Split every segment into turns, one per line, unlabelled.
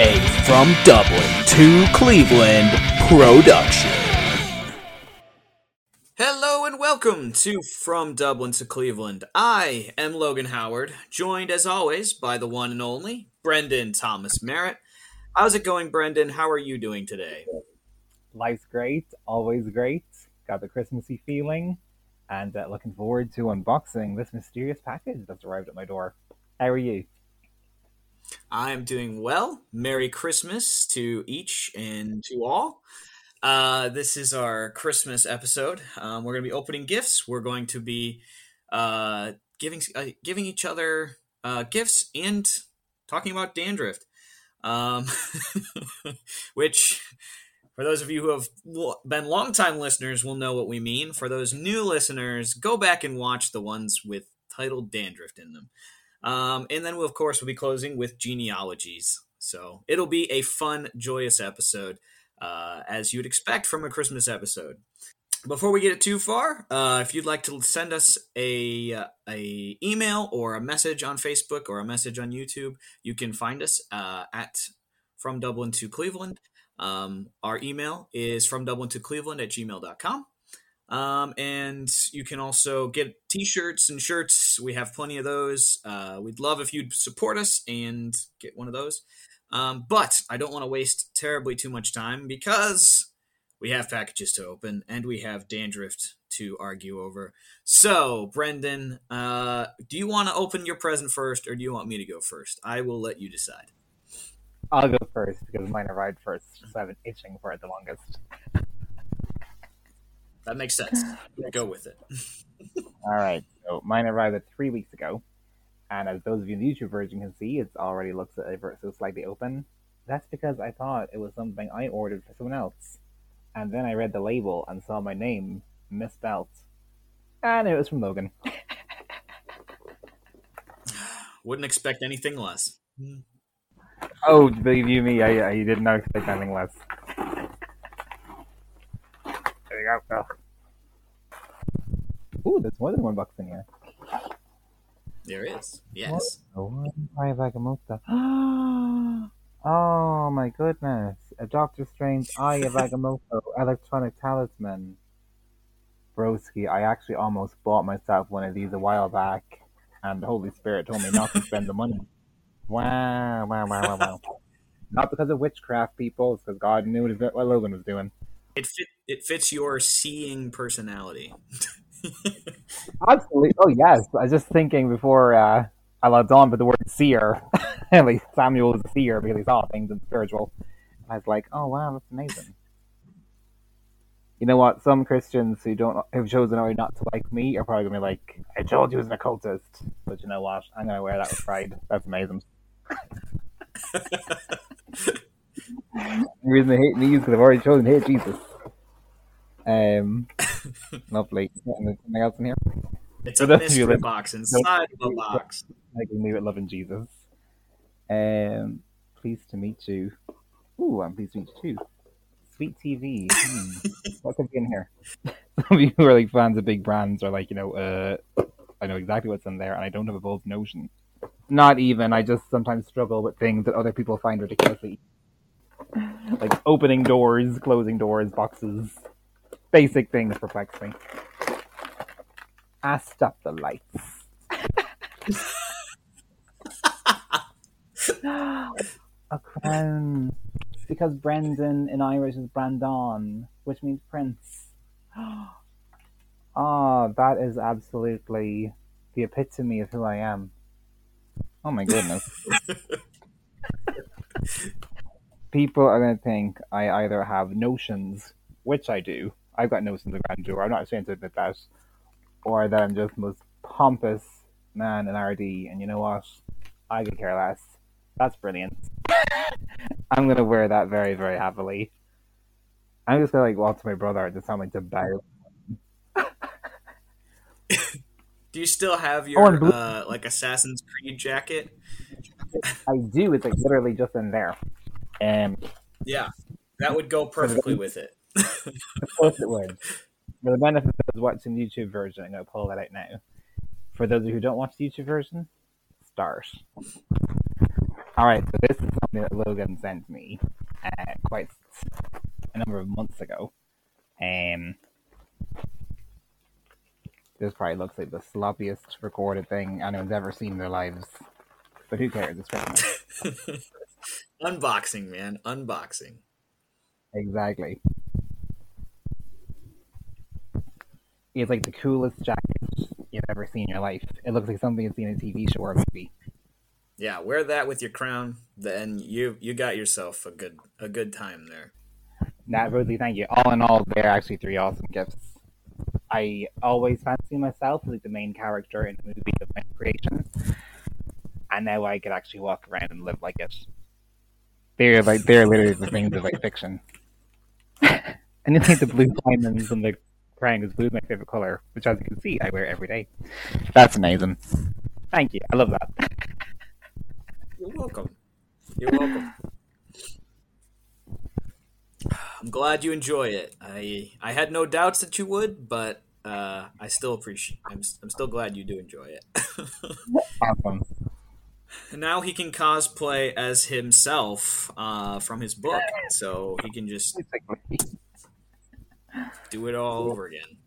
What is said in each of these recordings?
a From Dublin to Cleveland production. Hello and welcome to From Dublin to Cleveland. I am Logan Howard, joined as always by the one and only Brendan Thomas Merritt. How's it going, Brendan? How are you doing today?
Life's great, always great. Got the Christmassy feeling, and uh, looking forward to unboxing this mysterious package that's arrived at my door. How are you?
I am doing well. Merry Christmas to each and to all. Uh, this is our Christmas episode. Um, we're going to be opening gifts. We're going to be uh, giving uh, giving each other uh, gifts and talking about dandruff, um, which for those of you who have been longtime listeners will know what we mean. For those new listeners, go back and watch the ones with titled dandruff in them. Um, and then, we'll, of course, we'll be closing with genealogies. So it'll be a fun, joyous episode, uh, as you'd expect from a Christmas episode. Before we get it too far, uh, if you'd like to send us a, uh, a email or a message on Facebook or a message on YouTube, you can find us uh, at From Dublin to Cleveland. Um, our email is from Dublin to Cleveland at gmail.com. Um, and you can also get t-shirts and shirts. We have plenty of those. Uh, we'd love if you'd support us and get one of those. Um, but I don't want to waste terribly too much time because we have packages to open and we have dandruff to argue over. So, Brendan, uh, do you want to open your present first or do you want me to go first? I will let you decide.
I'll go first because mine arrived first, so I've been itching for it the longest.
That makes sense. Go with it.
All right. So mine arrived at three weeks ago, and as those of you in the YouTube version can see, it already looks ever so slightly open. That's because I thought it was something I ordered for someone else, and then I read the label and saw my name misspelled, and it was from Logan.
Wouldn't expect anything less. Hmm.
Oh, believe you me, I, I did not expect anything less. There you go. Ooh, there's more than one box in here.
There is. Yes.
Oh, Agamotto. oh my goodness. A Doctor Strange Eye of Agamotto electronic talisman. Broski, I actually almost bought myself one of these a while back, and the Holy Spirit told me not to spend the money. Wow, wow, wow, wow, wow. Not because of witchcraft, people. It's because God knew what Logan was doing.
It fit. It fits your seeing personality.
Absolutely. Oh yes. I was just thinking before uh, I logged on, but the word seer. like Samuel was a seer because he saw things in the spiritual. And I was like, oh wow, that's amazing. You know what? Some Christians who don't who've chosen already not to like me are probably gonna be like, I told you he was an occultist. But you know what? I'm gonna wear that with pride. That's amazing the reason they hate me is because I've already chosen to hate Jesus. Um, lovely. Anything else in here?
It's a mystery box inside the box.
I can leave it loving Jesus. Um, pleased to meet you. Ooh, I'm pleased to meet you too. Sweet TV. Hmm. what could be in here? Some of you who are like fans of big brands are like, you know, uh, I know exactly what's in there, and I don't have a bold notion not even. I just sometimes struggle with things that other people find ridiculously. Like opening doors, closing doors, boxes. Basic things perplex me. Ah, stop the lights. a crown. Because Brendan in Irish is Brandon, which means prince. Ah, oh, that is absolutely the epitome of who I am. Oh my goodness. People are going to think I either have notions, which I do. I've got notions of grandeur. I'm not ashamed to admit that. Or that I'm just the most pompous man in RD. And you know what? I could care less. That's brilliant. I'm going to wear that very, very happily. I'm just going to like walk to my brother and just tell him to bow.
Do you still have your oh, uh, like Assassin's Creed jacket?
I do. It's like literally just in there. Um,
yeah, that would go perfectly with it.
Of course it would. For the benefit of those watching the YouTube version, I'm going to pull that out now. For those of you who don't watch the YouTube version, stars. All right, so this is something that Logan sent me uh, quite a number of months ago. Um, this probably looks like the sloppiest recorded thing anyone's ever seen in their lives. But who cares? It's.
Unboxing, man. Unboxing.
exactly. It's like the coolest jacket you've ever seen in your life. It looks like something you've seen in a TV show or a movie.
Yeah, wear that with your crown, then you you got yourself a good a good time there.
Nat Rosie, thank you. All in all, they're actually three awesome gifts. I always fancy myself as like the main character in the movie of my creation, and now I could actually walk around and live like it. They're like they're literally the things of like fiction. and you think the blue diamonds and the crown is blue, is my favorite color, which as you can see, I wear every day. That's amazing. Thank you. I love that.
You're welcome. You're welcome. I'm glad you enjoy it. I I had no doubts that you would, but uh, I still appreciate. I'm I'm still glad you do enjoy it.
Awesome.
Now he can cosplay as himself uh, from his book, so he can just do it all over again.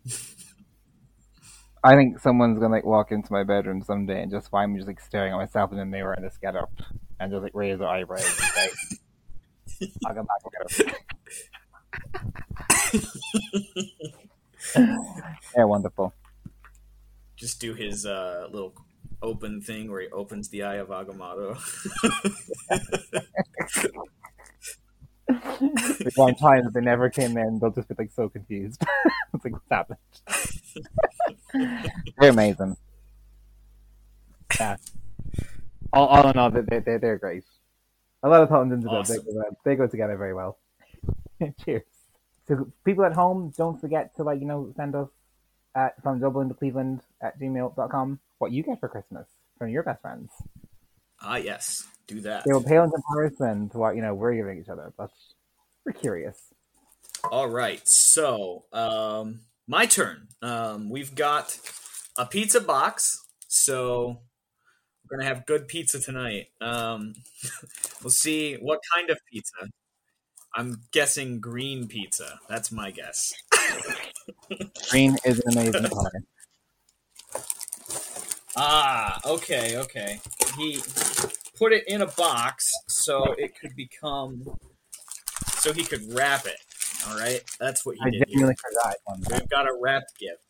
I think someone's gonna like walk into my bedroom someday and just find me just like staring at myself in the mirror and just get up and just like raise their eyebrows and say, "I'll come back later." yeah, wonderful.
Just do his uh, little open thing where he opens the eye of Agamotto.
Like one time if they never came in, they'll just be like so confused. it's like what's happened? They're amazing. Yeah. All, all in all, they, they, they're great. A lot of thought into them. They, go, they go together very well. Cheers. So people at home, don't forget to like, you know, send us at from Dublin to Cleveland at gmail.com what you get for Christmas from your best friends.
Ah, yes, do that.
They will pale in comparison to what, you know, we're giving each other, but we're curious.
All right, so um, my turn. Um, we've got a pizza box, so we're gonna have good pizza tonight. Um, we'll see what kind of pizza. I'm guessing green pizza. That's my guess.
Green is an amazing color.
Ah, okay, okay. He put it in a box so it could become, so he could wrap it. All right, that's what he
I
did.
Genuinely forgot one.
We've got a wrapped gift.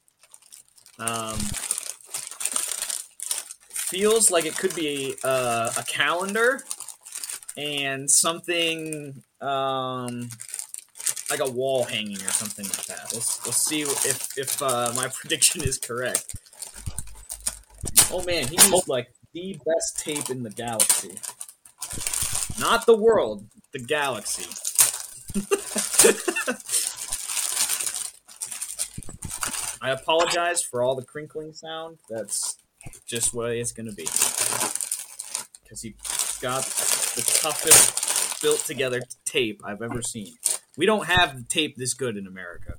Um, feels like it could be uh, a calendar and something um, like a wall hanging or something like that. We'll, we'll see if if uh, my prediction is correct. Oh man, he used like the best tape in the galaxy. Not the world, the galaxy. I apologize for all the crinkling sound. That's just what it's going to be. Because he got the toughest built together tape I've ever seen. We don't have tape this good in America.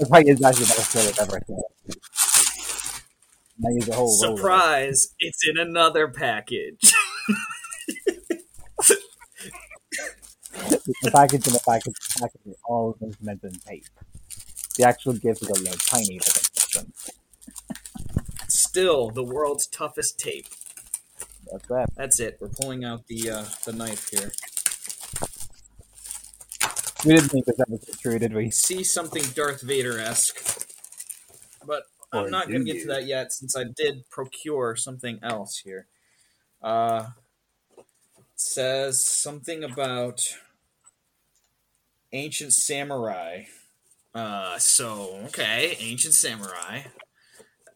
It's probably is actually the best I've ever seen it. I use a whole.
Surprise! It's in another package.
The package and the package, the package are all implemented in tape. The actual gift is a little tiny, it's.
Still, the world's toughest tape.
That's that.
That's it. We're pulling out the uh, the knife here.
We didn't think this episode true, did we?
We see something Darth Vader esque, but I'm not going to get to that yet since I did procure something else here. Uh, says something about ancient samurai. Uh, so okay, ancient samurai.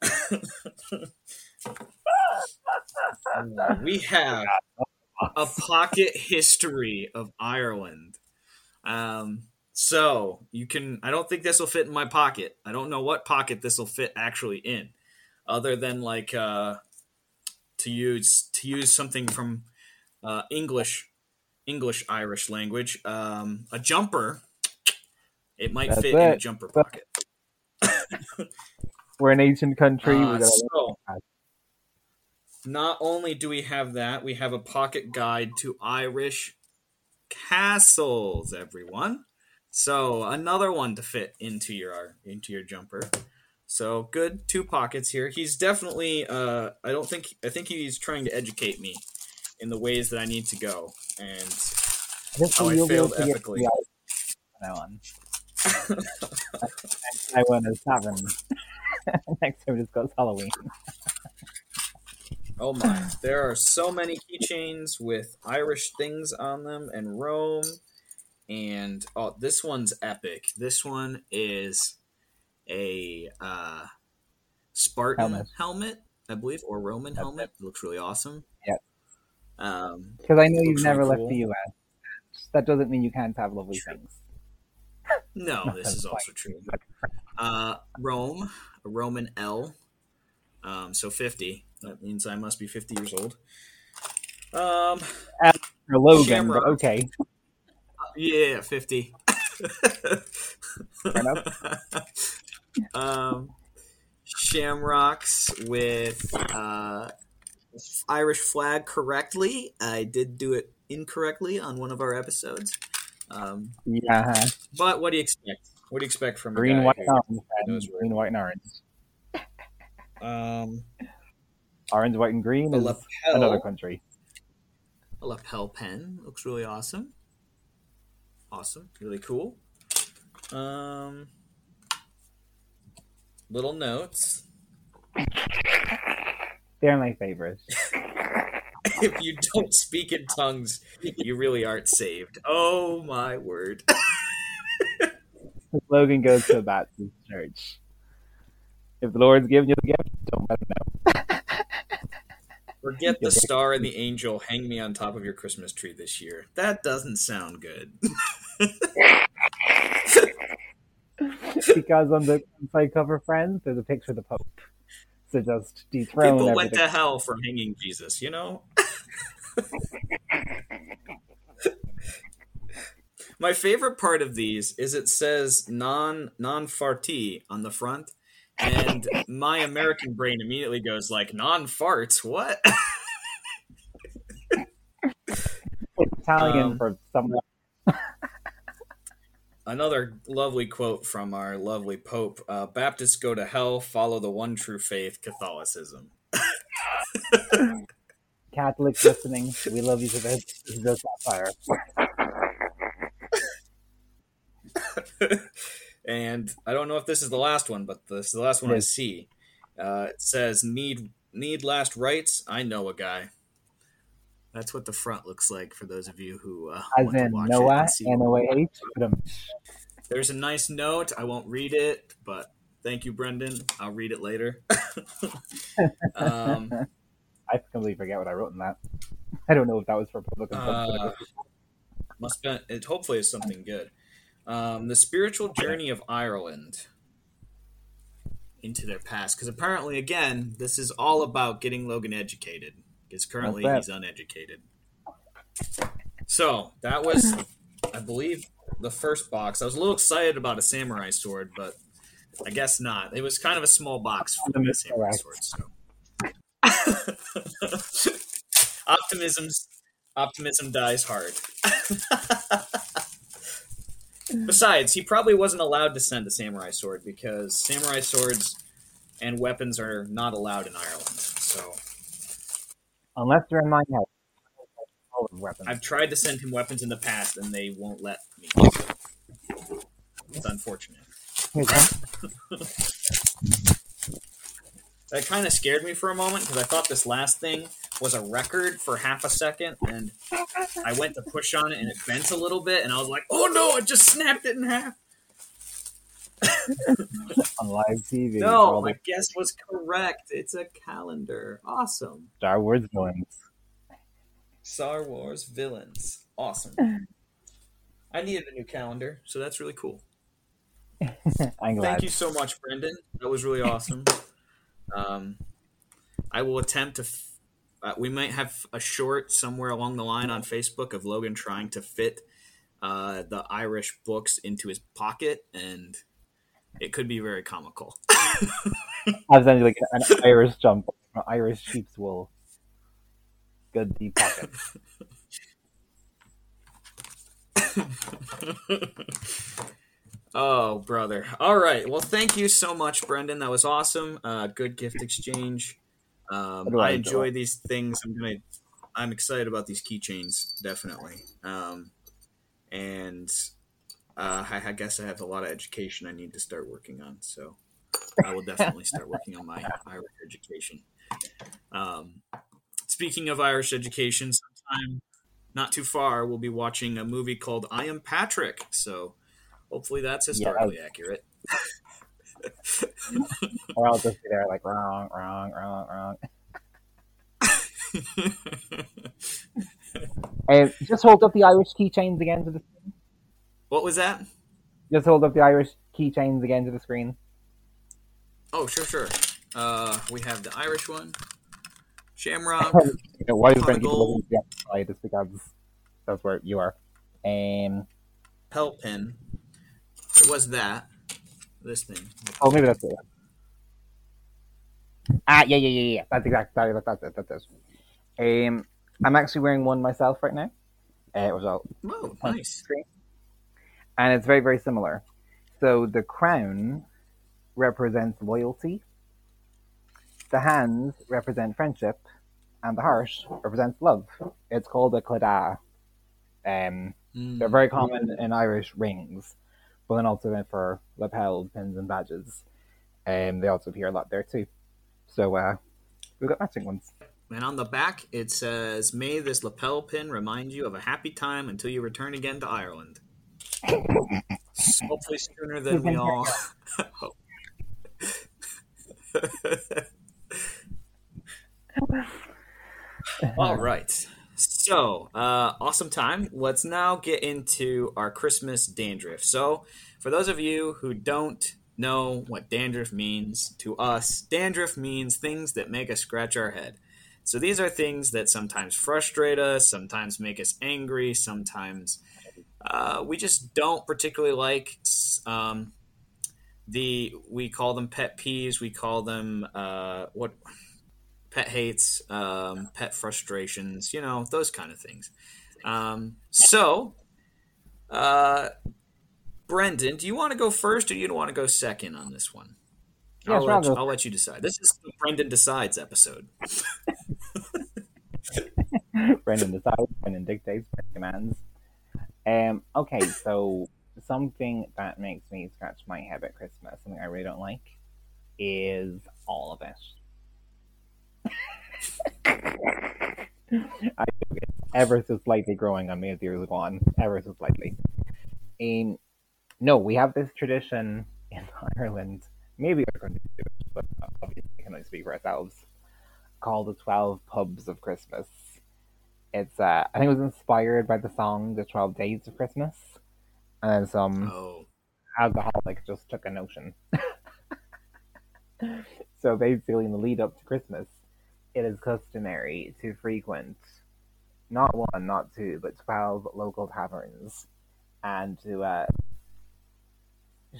we have a pocket history of Ireland. Um, so you can. I don't think this will fit in my pocket. I don't know what pocket this will fit actually in, other than like uh, to use to use something from uh, English English Irish language. Um, a jumper. It might
That's
fit in a jumper pocket.
We're an Asian country.
Uh, so not only do we have that, we have a pocket guide to Irish castles, everyone. So another one to fit into your into your jumper. So good two pockets here. He's definitely uh I don't think I think he's trying to educate me in the ways that I need to go and how I
you'll be able
failed
to
epically.
the ice from. I went as seven. Next time just goes Halloween.
Oh my. There are so many keychains with Irish things on them and Rome. And oh, this one's epic. This one is a uh, Spartan helmet.
Helmet.
I believe, or Roman
That's
helmet. It looks really awesome.
Yep.
Um,
Because I know you've never
really
left
cool.
the US. That doesn't mean you can't have lovely things.
no, this is also true. Uh, Rome, a Roman L. Um, so 50. That means I must be 50 years old. Um,
For Logan,
Shamrock.
but okay.
Yeah, fifty. um, shamrocks with uh, Irish flag correctly. I did do it incorrectly on one of our episodes. Um,
Yeah.
but what do you expect? What do you expect from a
Green, white, orange. Green, white, and orange.
Um,
Orange, white, and green
a
is
lapel,
another country.
a lapel pen looks really awesome. Awesome, really cool. Um, little notes.
They're my favorites.
if you don't speak in tongues, you really aren't saved. Oh my word.
Logan goes to a Baptist church. If the Lord's given you the gift, don't know.
Forget the star and the angel hang me on top of your Christmas tree this year. That doesn't sound good.
because on the inside cover, friends, there's a picture of the Pope. So just dethrone
People went
everything.
to hell for hanging Jesus, you know? My favorite part of these is it says non non farty on the front, and my American brain immediately goes like non farts. What?
Italian
Um,
for someone.
Another lovely quote from our lovely Pope: uh, "Baptists go to hell. Follow the one true faith, Catholicism."
Catholics listening. We love you for this. This is just fire.
and I don't know if this is the last one, but this is the last one I see. Uh, it says need need last rites. I know a guy. That's what the front looks like for those of you who uh,
As
want to watch it
Noah,
and see.
N O A H. Put 'em-
There's a nice note. I won't read it, but thank you, Brendan. I'll read it later. um,
I completely forget what I wrote in that. I don't know if that was for public
uh, must be it. Hopefully, is something good. Um, the spiritual journey of Ireland into their past, because apparently, again, this is all about getting Logan educated. Because currently he's uneducated. So that was, I believe, the first box. I was a little excited about a samurai sword, but I guess not. It was kind of a small box for the samurai sword. So optimism's optimism dies hard. Besides, he probably wasn't allowed to send a samurai sword because samurai swords and weapons are not allowed in Ireland. So
Unless they're in my house. Weapons.
I've tried to send him weapons in the past and they won't let me. So it's unfortunate. That kind of scared me for a moment because I thought this last thing was a record for half a second, and I went to push on it and it bent a little bit, and I was like, "Oh no! I just snapped it in half."
on live TV.
No, my
the
guess was correct. It's a calendar. Awesome.
Star Wars villains.
Star Wars villains. Awesome. I needed a new calendar, so that's really cool.
I'm glad.
Thank you so much, Brendan. That was really awesome. Um, I will attempt to. F- uh, we might have a short somewhere along the line on Facebook of Logan trying to fit uh, the Irish books into his pocket, and it could be very comical.
I was like an Irish jump, an Irish sheep's wool. good deep pocket.
oh, brother. All right. Well, thank you so much, Brendan. That was awesome. Uh, good gift exchange. Um, I
I
enjoy these things. I'm gonna. I'm excited about these keychains, definitely. Um, and uh, I, I guess I have a lot of education I need to start working on. So I will definitely start working on my Irish education. Um, speaking of Irish education, sometime not too far, we'll be watching a movie called I Am Patrick. So hopefully that's historically accurate.
or I'll just be there like wrong, wrong, wrong, wrong. Um, just hold up the Irish keychains again to the. Screen.
What was that?
Just hold up the Irish keychains again to the screen.
Oh, sure, sure. Uh, we have the Irish one, Shamrock.
You know, why is
Pot
Brent
of gold.
looking to the outside? It's because that's where you are. Um.
Pelt pin. There was that. This thing.
Oh, maybe that's it. Ah, yeah, yeah, yeah, yeah. That's exactly that, that's it. That's it. Um, I'm actually wearing one myself right now. Uh, it was all
Oh, nice.
and it's very, very similar. So the crown represents loyalty, the hands represent friendship, and the heart represents love. It's called a claddagh. Um,
Mm.
they're very common in Irish rings, but then also meant for lapel pins and badges. Um, they also appear a lot there too. So uh, we've got matching ones.
And on the back, it says, May this lapel pin remind you of a happy time until you return again to Ireland. Hopefully sooner than we all hope. all right. So, uh, awesome time. Let's now get into our Christmas dandruff. So, for those of you who don't know what dandruff means, to us, dandruff means things that make us scratch our head. So these are things that sometimes frustrate us, sometimes make us angry, sometimes uh, we just don't particularly like. Um, the we call them pet peeves. We call them uh, what pet hates, um, pet frustrations. You know those kind of things. Um, so, uh, Brendan, do you want to go first, or do you want to go second on this one?
Yeah,
I'll, let you, I'll let you decide. This is the Brendan decides episode.
Brendan decides, Brendan dictates, Brendan commands. Um, okay, so something that makes me scratch my head at Christmas, something I really don't like, is all of it. I ever so slightly growing on me as years go on, ever so slightly. Um, no, we have this tradition in Ireland. Maybe we're going to do it, but obviously we can only speak for ourselves. Called the Twelve Pubs of Christmas. It's uh, I think it was inspired by the song "The Twelve Days of Christmas," and then some
Oh,
alcoholic just took a notion. so basically, in the lead up to Christmas, it is customary to frequent not one, not two, but twelve local taverns, and to uh,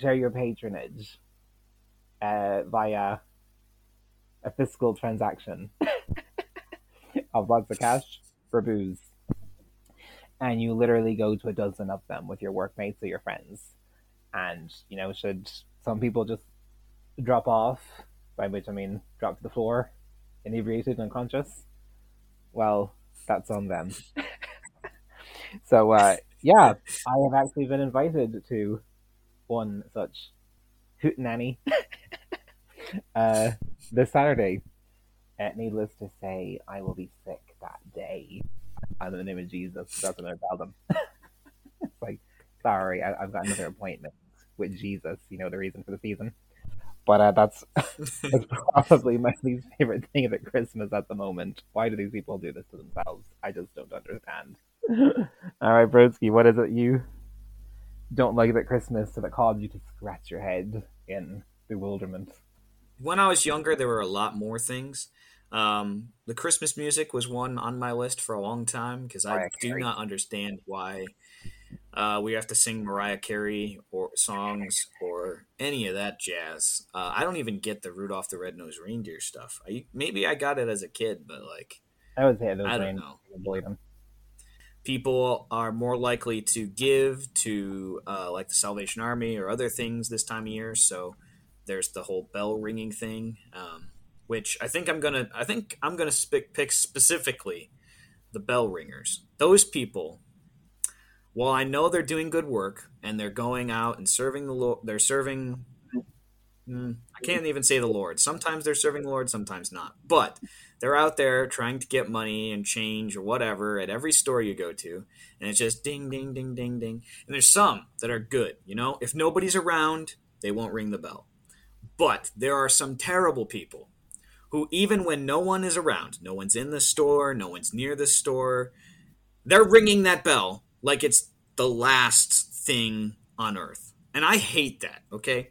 share your patronage uh, via a fiscal transaction of lots of cash for booze. And you literally go to a dozen of them with your workmates or your friends. And, you know, should some people just drop off, by which I mean drop to the floor, inebriated and unconscious, well, that's on them. so, uh, yeah, I have actually been invited to one such hootenanny uh, this Saturday. Uh, needless to say, I will be sick that day. In the name of Jesus, that's what I tell them. it's like, sorry, I, I've got another appointment with Jesus. You know the reason for the season. But uh, that's that's probably my least favorite thing about Christmas at the moment. Why do these people do this to themselves? I just don't understand. All right, Broski, what is it you don't like about Christmas that caused you to scratch your head in bewilderment?
when I was younger, there were a lot more things. Um, the Christmas music was one on my list for a long time because I do not understand why uh, we have to sing Mariah Carey or songs or any of that jazz. Uh, I don't even get the Rudolph the Red-Nosed Reindeer stuff. I, maybe I got it as a kid, but like
I would say those
I don't know.
avoid them.
People are more likely to give to uh, like the Salvation Army or other things this time of year. So there's the whole bell ringing thing, um, which I think I'm gonna. I think I'm gonna sp- pick specifically the bell ringers. Those people. While I know they're doing good work and they're going out and serving the Lord, they're serving. Mm, I can't even say the Lord. Sometimes they're serving the Lord, sometimes not. But they're out there trying to get money and change or whatever at every store you go to, and it's just ding, ding, ding, ding, ding. And there's some that are good. You know, if nobody's around, they won't ring the bell. But there are some terrible people who, even when no one is around, no one's in the store, no one's near the store, they're ringing that bell like it's the last thing on earth. And I hate that, okay?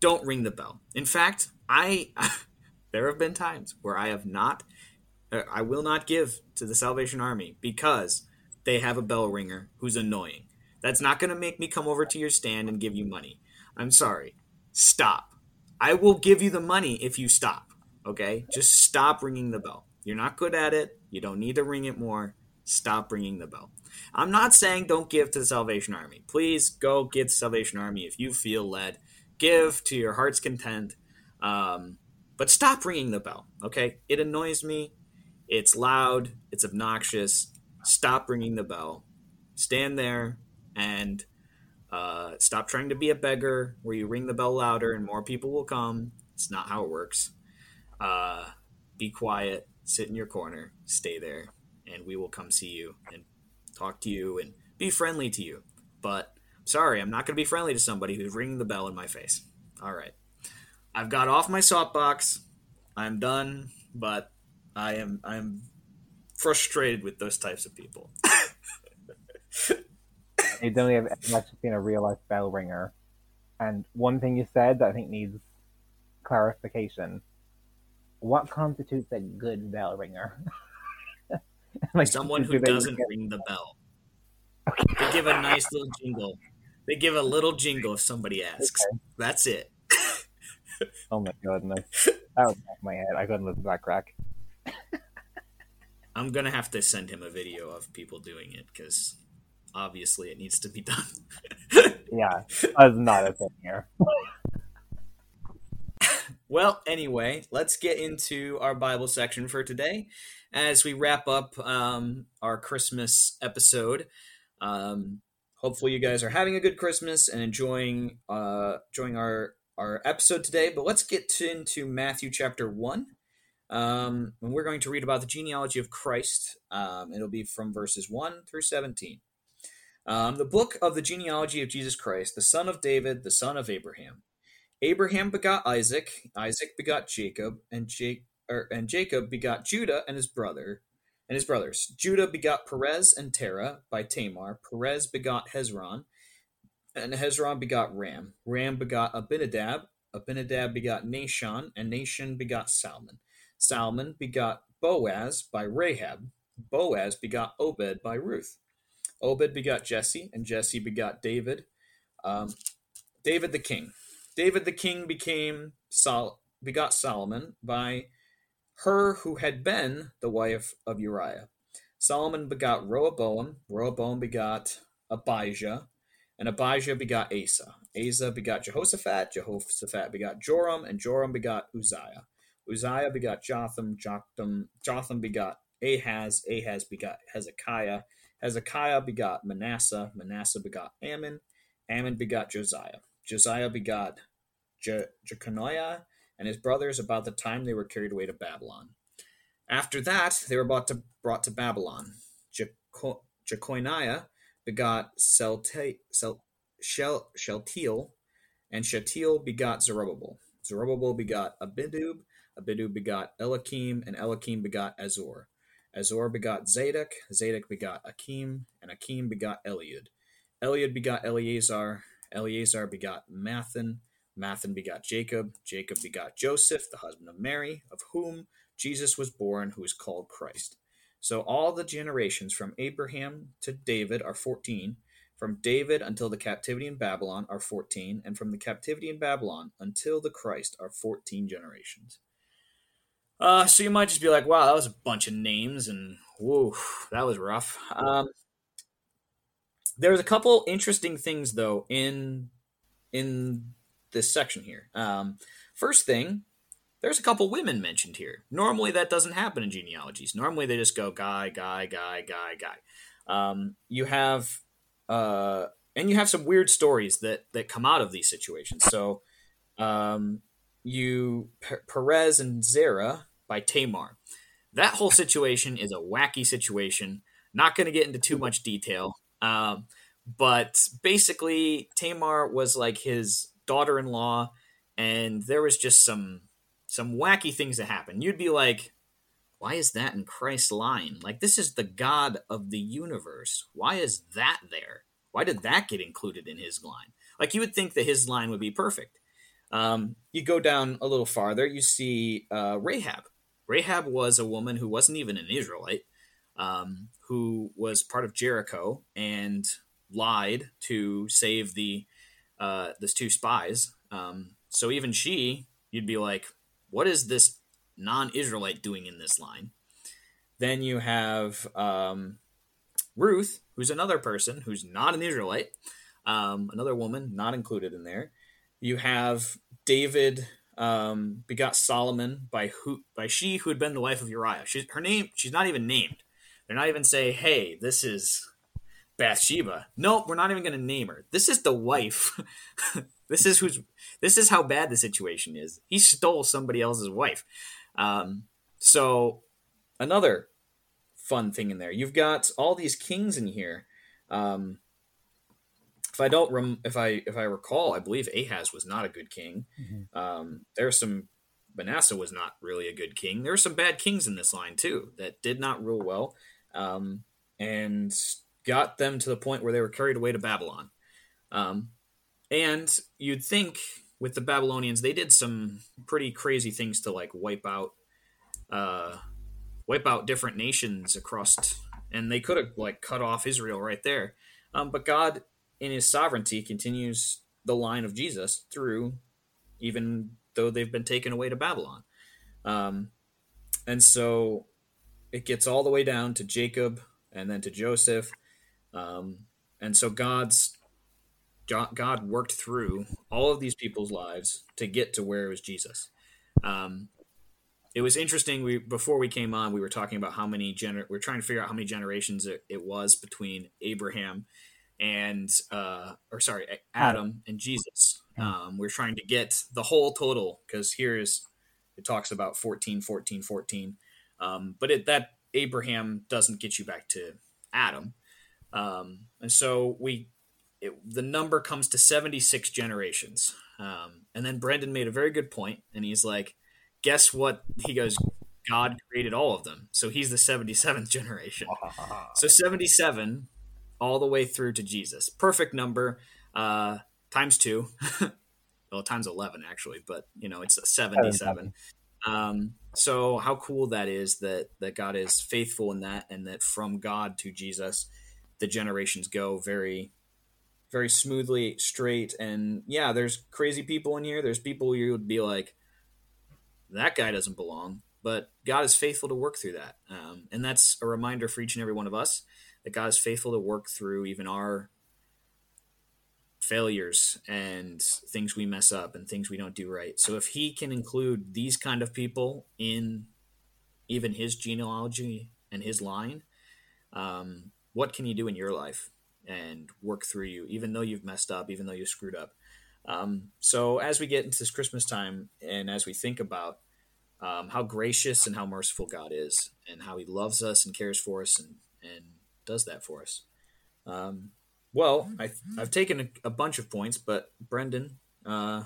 Don't ring the bell. In fact, I there have been times where I have not uh, I will not give to the Salvation Army because they have a bell ringer who's annoying. That's not going to make me come over to your stand and give you money. I'm sorry. Stop. I will give you the money if you stop. Okay? Just stop ringing the bell. You're not good at it. You don't need to ring it more. Stop ringing the bell. I'm not saying don't give to the Salvation Army. Please go give the Salvation Army if you feel led. Give to your heart's content. Um, but stop ringing the bell, okay? It annoys me. It's loud. It's obnoxious. Stop ringing the bell. Stand there and uh, stop trying to be a beggar where you ring the bell louder and more people will come. It's not how it works. Uh, be quiet. Sit in your corner. Stay there. And we will come see you and talk to you and be friendly to you. But sorry, I'm not going to be friendly to somebody who's ringing the bell in my face. All right. I've got off my soapbox. I'm done, but I am I'm frustrated with those types of people.
You don't have much seen a real life bell ringer. And one thing you said that I think needs clarification. What constitutes a good bell ringer?
like someone who
do
doesn't ring the bell. They give a nice little jingle. They give a little jingle if somebody asks. That's it.
Oh my goodness. That was my head. I couldn't to that crack.
I'm gonna have to send him a video of people doing it because obviously it needs to be done.
Yeah, that's not a thing here.
Well, anyway, let's get into our Bible section for today as we wrap up um, our Christmas episode. Um, hopefully, you guys are having a good Christmas and enjoying uh, enjoying our our episode today. But let's get to, into Matthew chapter one. Um, and we're going to read about the genealogy of Christ. Um, it'll be from verses 1 through 17. Um, the book of the genealogy of Jesus Christ, the son of David, the son of Abraham. Abraham begot Isaac, Isaac begot Jacob, and, Ja- er, and Jacob begot Judah and his brother and his brothers. Judah begot Perez and Terah by Tamar. Perez begot Hezron, and Hezron begot Ram. Ram begot Abinadab. Abinadab begot Nahshon, and Nahshon begot Salmon. Salmon begot Boaz by Rahab. Boaz begot Obed by Ruth. Obed begot Jesse, and Jesse begot David. Um, David the king. David the king became Sol- begot Solomon by her who had been the wife of Uriah. Solomon begot Rehoboam. Rehoboam begot Abijah, and Abijah begot Asa. Asa begot Jehoshaphat. Jehoshaphat begot Joram, and Joram begot Uzziah. Uzziah begot Jotham. Jotham, Jotham begot Ahaz. Ahaz begot Hezekiah. Hezekiah begot Manasseh. Manasseh begot Amon. Amon begot Josiah. Josiah begot Je- Jeconiah and his brothers about the time they were carried away to Babylon. After that, they were brought to, brought to Babylon. Jeco- begot Sel- Shel- and Sheltiel begot Zerubbabel. Zerubbabel begot Abidub. Abidub begot Eliakim, and Eliakim begot Azor. Azor begot Zadok. Zadok begot Akim, and Akim begot Eliud. Eliud begot Eleazar. Eleazar begot Matthan. Matthan begot Jacob. Jacob begot Joseph, the husband of Mary, of whom Jesus was born, who is called Christ. So all the generations from Abraham to David are 14. From David until the captivity in Babylon are 14. And from the captivity in Babylon until the Christ are 14 generations. Uh, so you might just be like, "Wow, that was a bunch of names," and whoa, that was rough. Um, there's a couple interesting things though in in this section here. Um, first thing, there's a couple women mentioned here. Normally that doesn't happen in genealogies. Normally they just go guy, guy, guy, guy, guy. Um, you have uh, and you have some weird stories that that come out of these situations. So um, you P- Perez and Zerah by Tamar. That whole situation is a wacky situation. Not going to get into too much detail. Um, but basically, Tamar was like his daughter-in-law, and there was just some some wacky things that happened. You'd be like, "Why is that in Christ's line? Like this is the God of the universe. Why is that there? Why did that get included in his line? Like you would think that his line would be perfect." Um, you go down a little farther, you see uh, Rahab. Rahab was a woman who wasn't even an Israelite, um, who was part of Jericho and lied to save the uh, this two spies. Um, so even she, you'd be like, what is this non-Israelite doing in this line? Then you have um, Ruth, who's another person who's not an Israelite, um, another woman not included in there. You have David um, begot Solomon by who by she who had been the wife of Uriah. She's her name. She's not even named. They're not even say, "Hey, this is Bathsheba." Nope, we're not even going to name her. This is the wife. this is who's. This is how bad the situation is. He stole somebody else's wife. Um, so another fun thing in there. You've got all these kings in here. Um, if I don't rem- if I if I recall, I believe Ahaz was not a good king. Mm-hmm. Um, there's some Manasseh was not really a good king. There are some bad kings in this line too that did not rule well, um, and got them to the point where they were carried away to Babylon. Um, and you'd think with the Babylonians, they did some pretty crazy things to like wipe out, uh, wipe out different nations across, and they could have like cut off Israel right there. Um, but God in his sovereignty continues the line of Jesus through, even though they've been taken away to Babylon. Um, and so it gets all the way down to Jacob and then to Joseph. Um, and so God's God worked through all of these people's lives to get to where it was Jesus. Um, it was interesting. We before we came on, we were talking about how many gener. We are trying to figure out how many generations it, it was between Abraham and uh, or sorry, Adam and Jesus. Um, we're trying to get the whole total because here's it talks about 14, 14, 14. Um, but it, that Abraham doesn't get you back to Adam. Um, and so we, it, the number comes to 76 generations. Um, and then Brendan made a very good point, and he's like, guess what? He goes, God created all of them. So he's the 77th generation. so 77 all the way through to Jesus. Perfect number, uh, times two. well, times 11 actually, but you know, it's a 77. Um, so how cool that is that, that God is faithful in that and that from God to Jesus, the generations go very, very smoothly straight. And yeah, there's crazy people in here. There's people you would be like, that guy doesn't belong, but God is faithful to work through that. Um, and that's a reminder for each and every one of us that God is faithful to work through even our failures and things we mess up and things we don't do right. So if he can include these kind of people in even his genealogy and his line, um, what can you do in your life and work through you, even though you've messed up, even though you screwed up? Um, so as we get into this Christmas time and as we think about um, how gracious and how merciful God is and how he loves us and cares for us and, and does that for us. Um, well, I, have taken a, a, bunch of points, but Brendan, uh,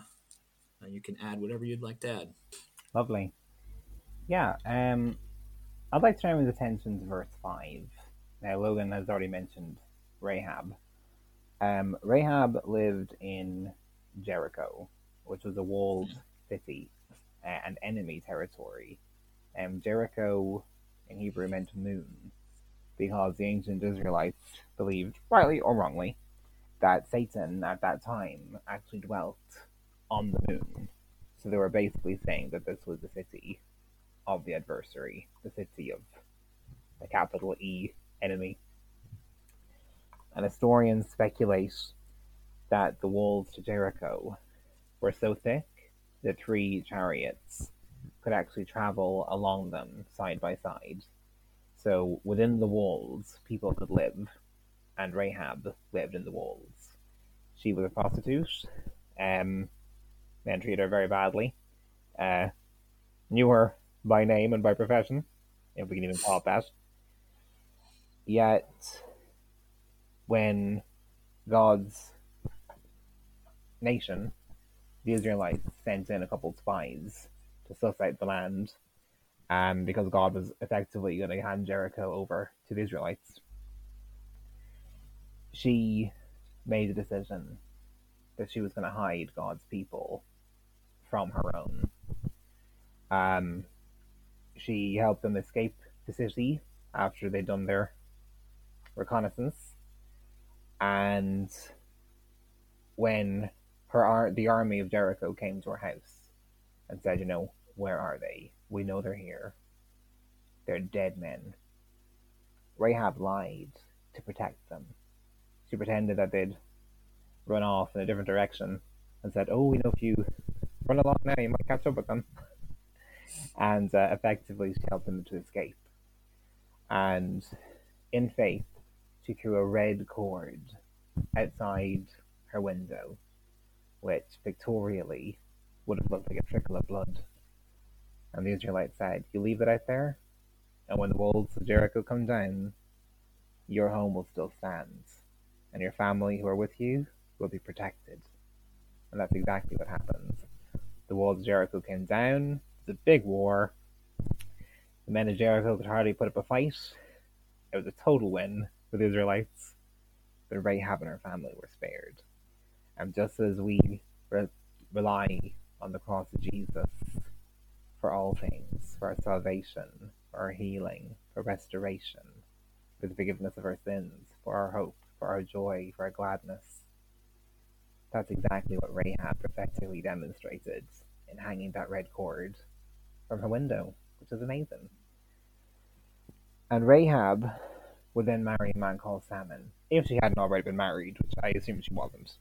you can add whatever you'd like to add.
Lovely. Yeah, um, I'd like to turn his attention to verse 5. Now, Logan has already mentioned Rahab. Um, Rahab lived in Jericho, which was a walled city uh, and enemy territory. Um, Jericho in Hebrew meant moon, because the ancient Israelites believed, rightly or wrongly, that Satan at that time actually dwelt on the moon. So they were basically saying that this was the city of the adversary, the city of the capital E enemy. And historians speculate that the walls to Jericho were so thick that three chariots could actually travel along them side by side. So within the walls, people could live, and Rahab lived in the walls. She was a prostitute. Um, men treated her very badly. Uh, knew her by name and by profession, if we can even call it that. Yet, when God's nation, the Israelites, sent in a couple spies to suss out the land, um, because God was effectively going to hand Jericho over to the Israelites, she made a decision that she was going to hide God's people from her own. Um, she helped them escape the city after they'd done their reconnaissance, and when her ar- the army of Jericho came to her house and said, "You know, where are they? We know they're here. They're dead men." Rahab lied to protect them. She pretended that they'd run off in a different direction and said, "Oh, we know if you run along now, you might catch up with them." And uh, effectively, she helped them to escape. And in faith, she threw a red cord outside her window, which pictorially would have looked like a trickle of blood. And the Israelites said, You leave it out there, and when the walls of Jericho come down, your home will still stand, and your family who are with you will be protected. And that's exactly what happened. The walls of Jericho came down, it was a big war. The men of Jericho could hardly put up a fight. It was a total win for the Israelites. But Rahab and her family were spared. And just as we re- rely on the cross of Jesus for all things, for our salvation, for our healing, for restoration, for the forgiveness of our sins, for our hope, for our joy, for our gladness, that's exactly what Rahab effectively demonstrated in hanging that red cord from her window, which is amazing. And Rahab would then marry a man called Salmon, if she hadn't already been married, which I assume she wasn't.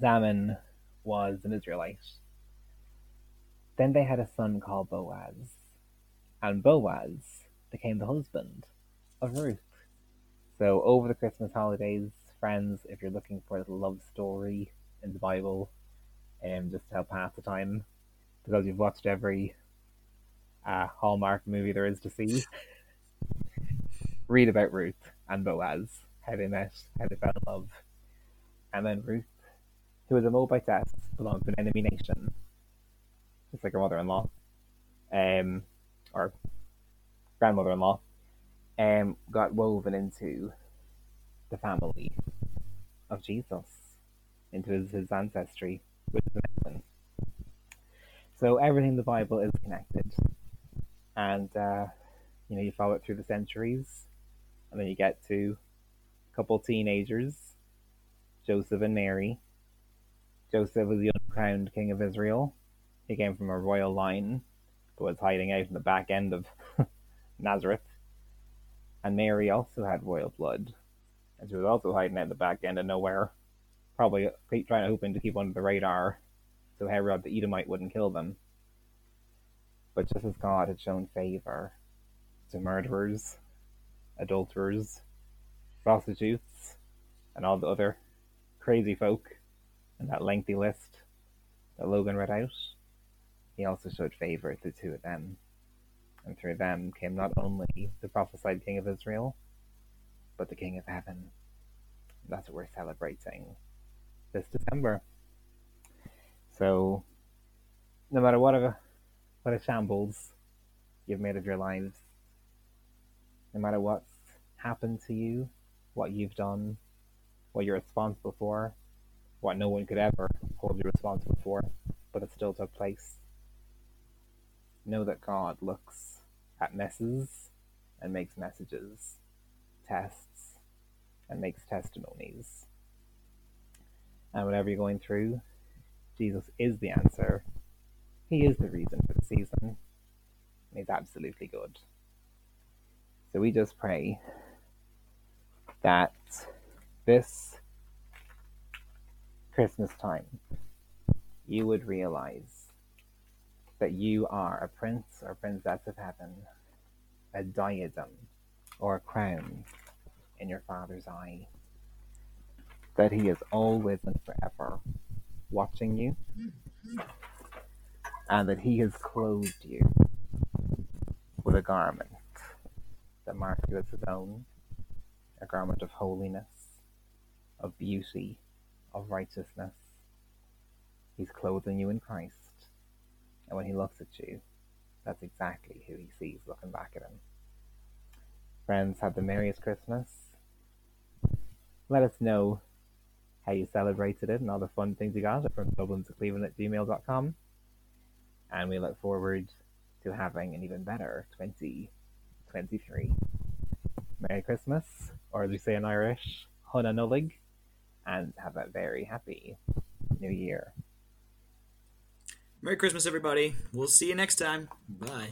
Salmon was an Israelite. Then they had a son called Boaz, and Boaz became the husband of Ruth. So over the Christmas holidays, friends, if you're looking for a love story in the Bible, um, just to help pass the time, because you've watched every uh, Hallmark movie there is to see, read about Ruth and Boaz, how they met, how they fell in love, and then Ruth, who was a Moabitess, belonged to an enemy nation, just like her mother-in-law, um, or grandmother-in-law, um, got woven into the family of Jesus, into his, his ancestry, which is amazing. So everything in the Bible is connected, and uh, you know you follow it through the centuries, and then you get to a couple teenagers, Joseph and Mary. Joseph was the uncrowned king of Israel. He came from a royal line, but was hiding out in the back end of Nazareth. And Mary also had royal blood, and she was also hiding out in the back end of nowhere, probably trying to hoping to keep under the radar, so Herod the Edomite wouldn't kill them. But just as God had shown favor to murderers, adulterers, prostitutes, and all the other crazy folk in that lengthy list that Logan read out, he also showed favor to two of them. And through them came not only the prophesied King of Israel, but the King of Heaven. That's what we're celebrating this December. So, no matter what a, what a shambles you've made of your lives, no matter what's happened to you, what you've done, what you're responsible for, what no one could ever hold you responsible for, but it still took place. Know that God looks at messes and makes messages, tests, and makes testimonies. And whatever you're going through, Jesus is the answer. He is the reason for the season. He's absolutely good. So we just pray that this Christmas time you would realize that you are a prince or princess of heaven, a diadem or a crown in your Father's eye, that He is always and forever watching you, and that He has clothed you with a garment that marks you as His own, a garment of holiness, of beauty, of righteousness. He's clothing you in Christ. And when he looks at you, that's exactly who he sees looking back at him. Friends, have the merriest Christmas. Let us know how you celebrated it and all the fun things you got from Dublin to Cleveland at gmail.com. And we look forward to having an even better 2023. Merry Christmas, or as we say in Irish, Huna Nullig, and have a very happy New Year.
Merry Christmas, everybody. We'll see you next time. Bye.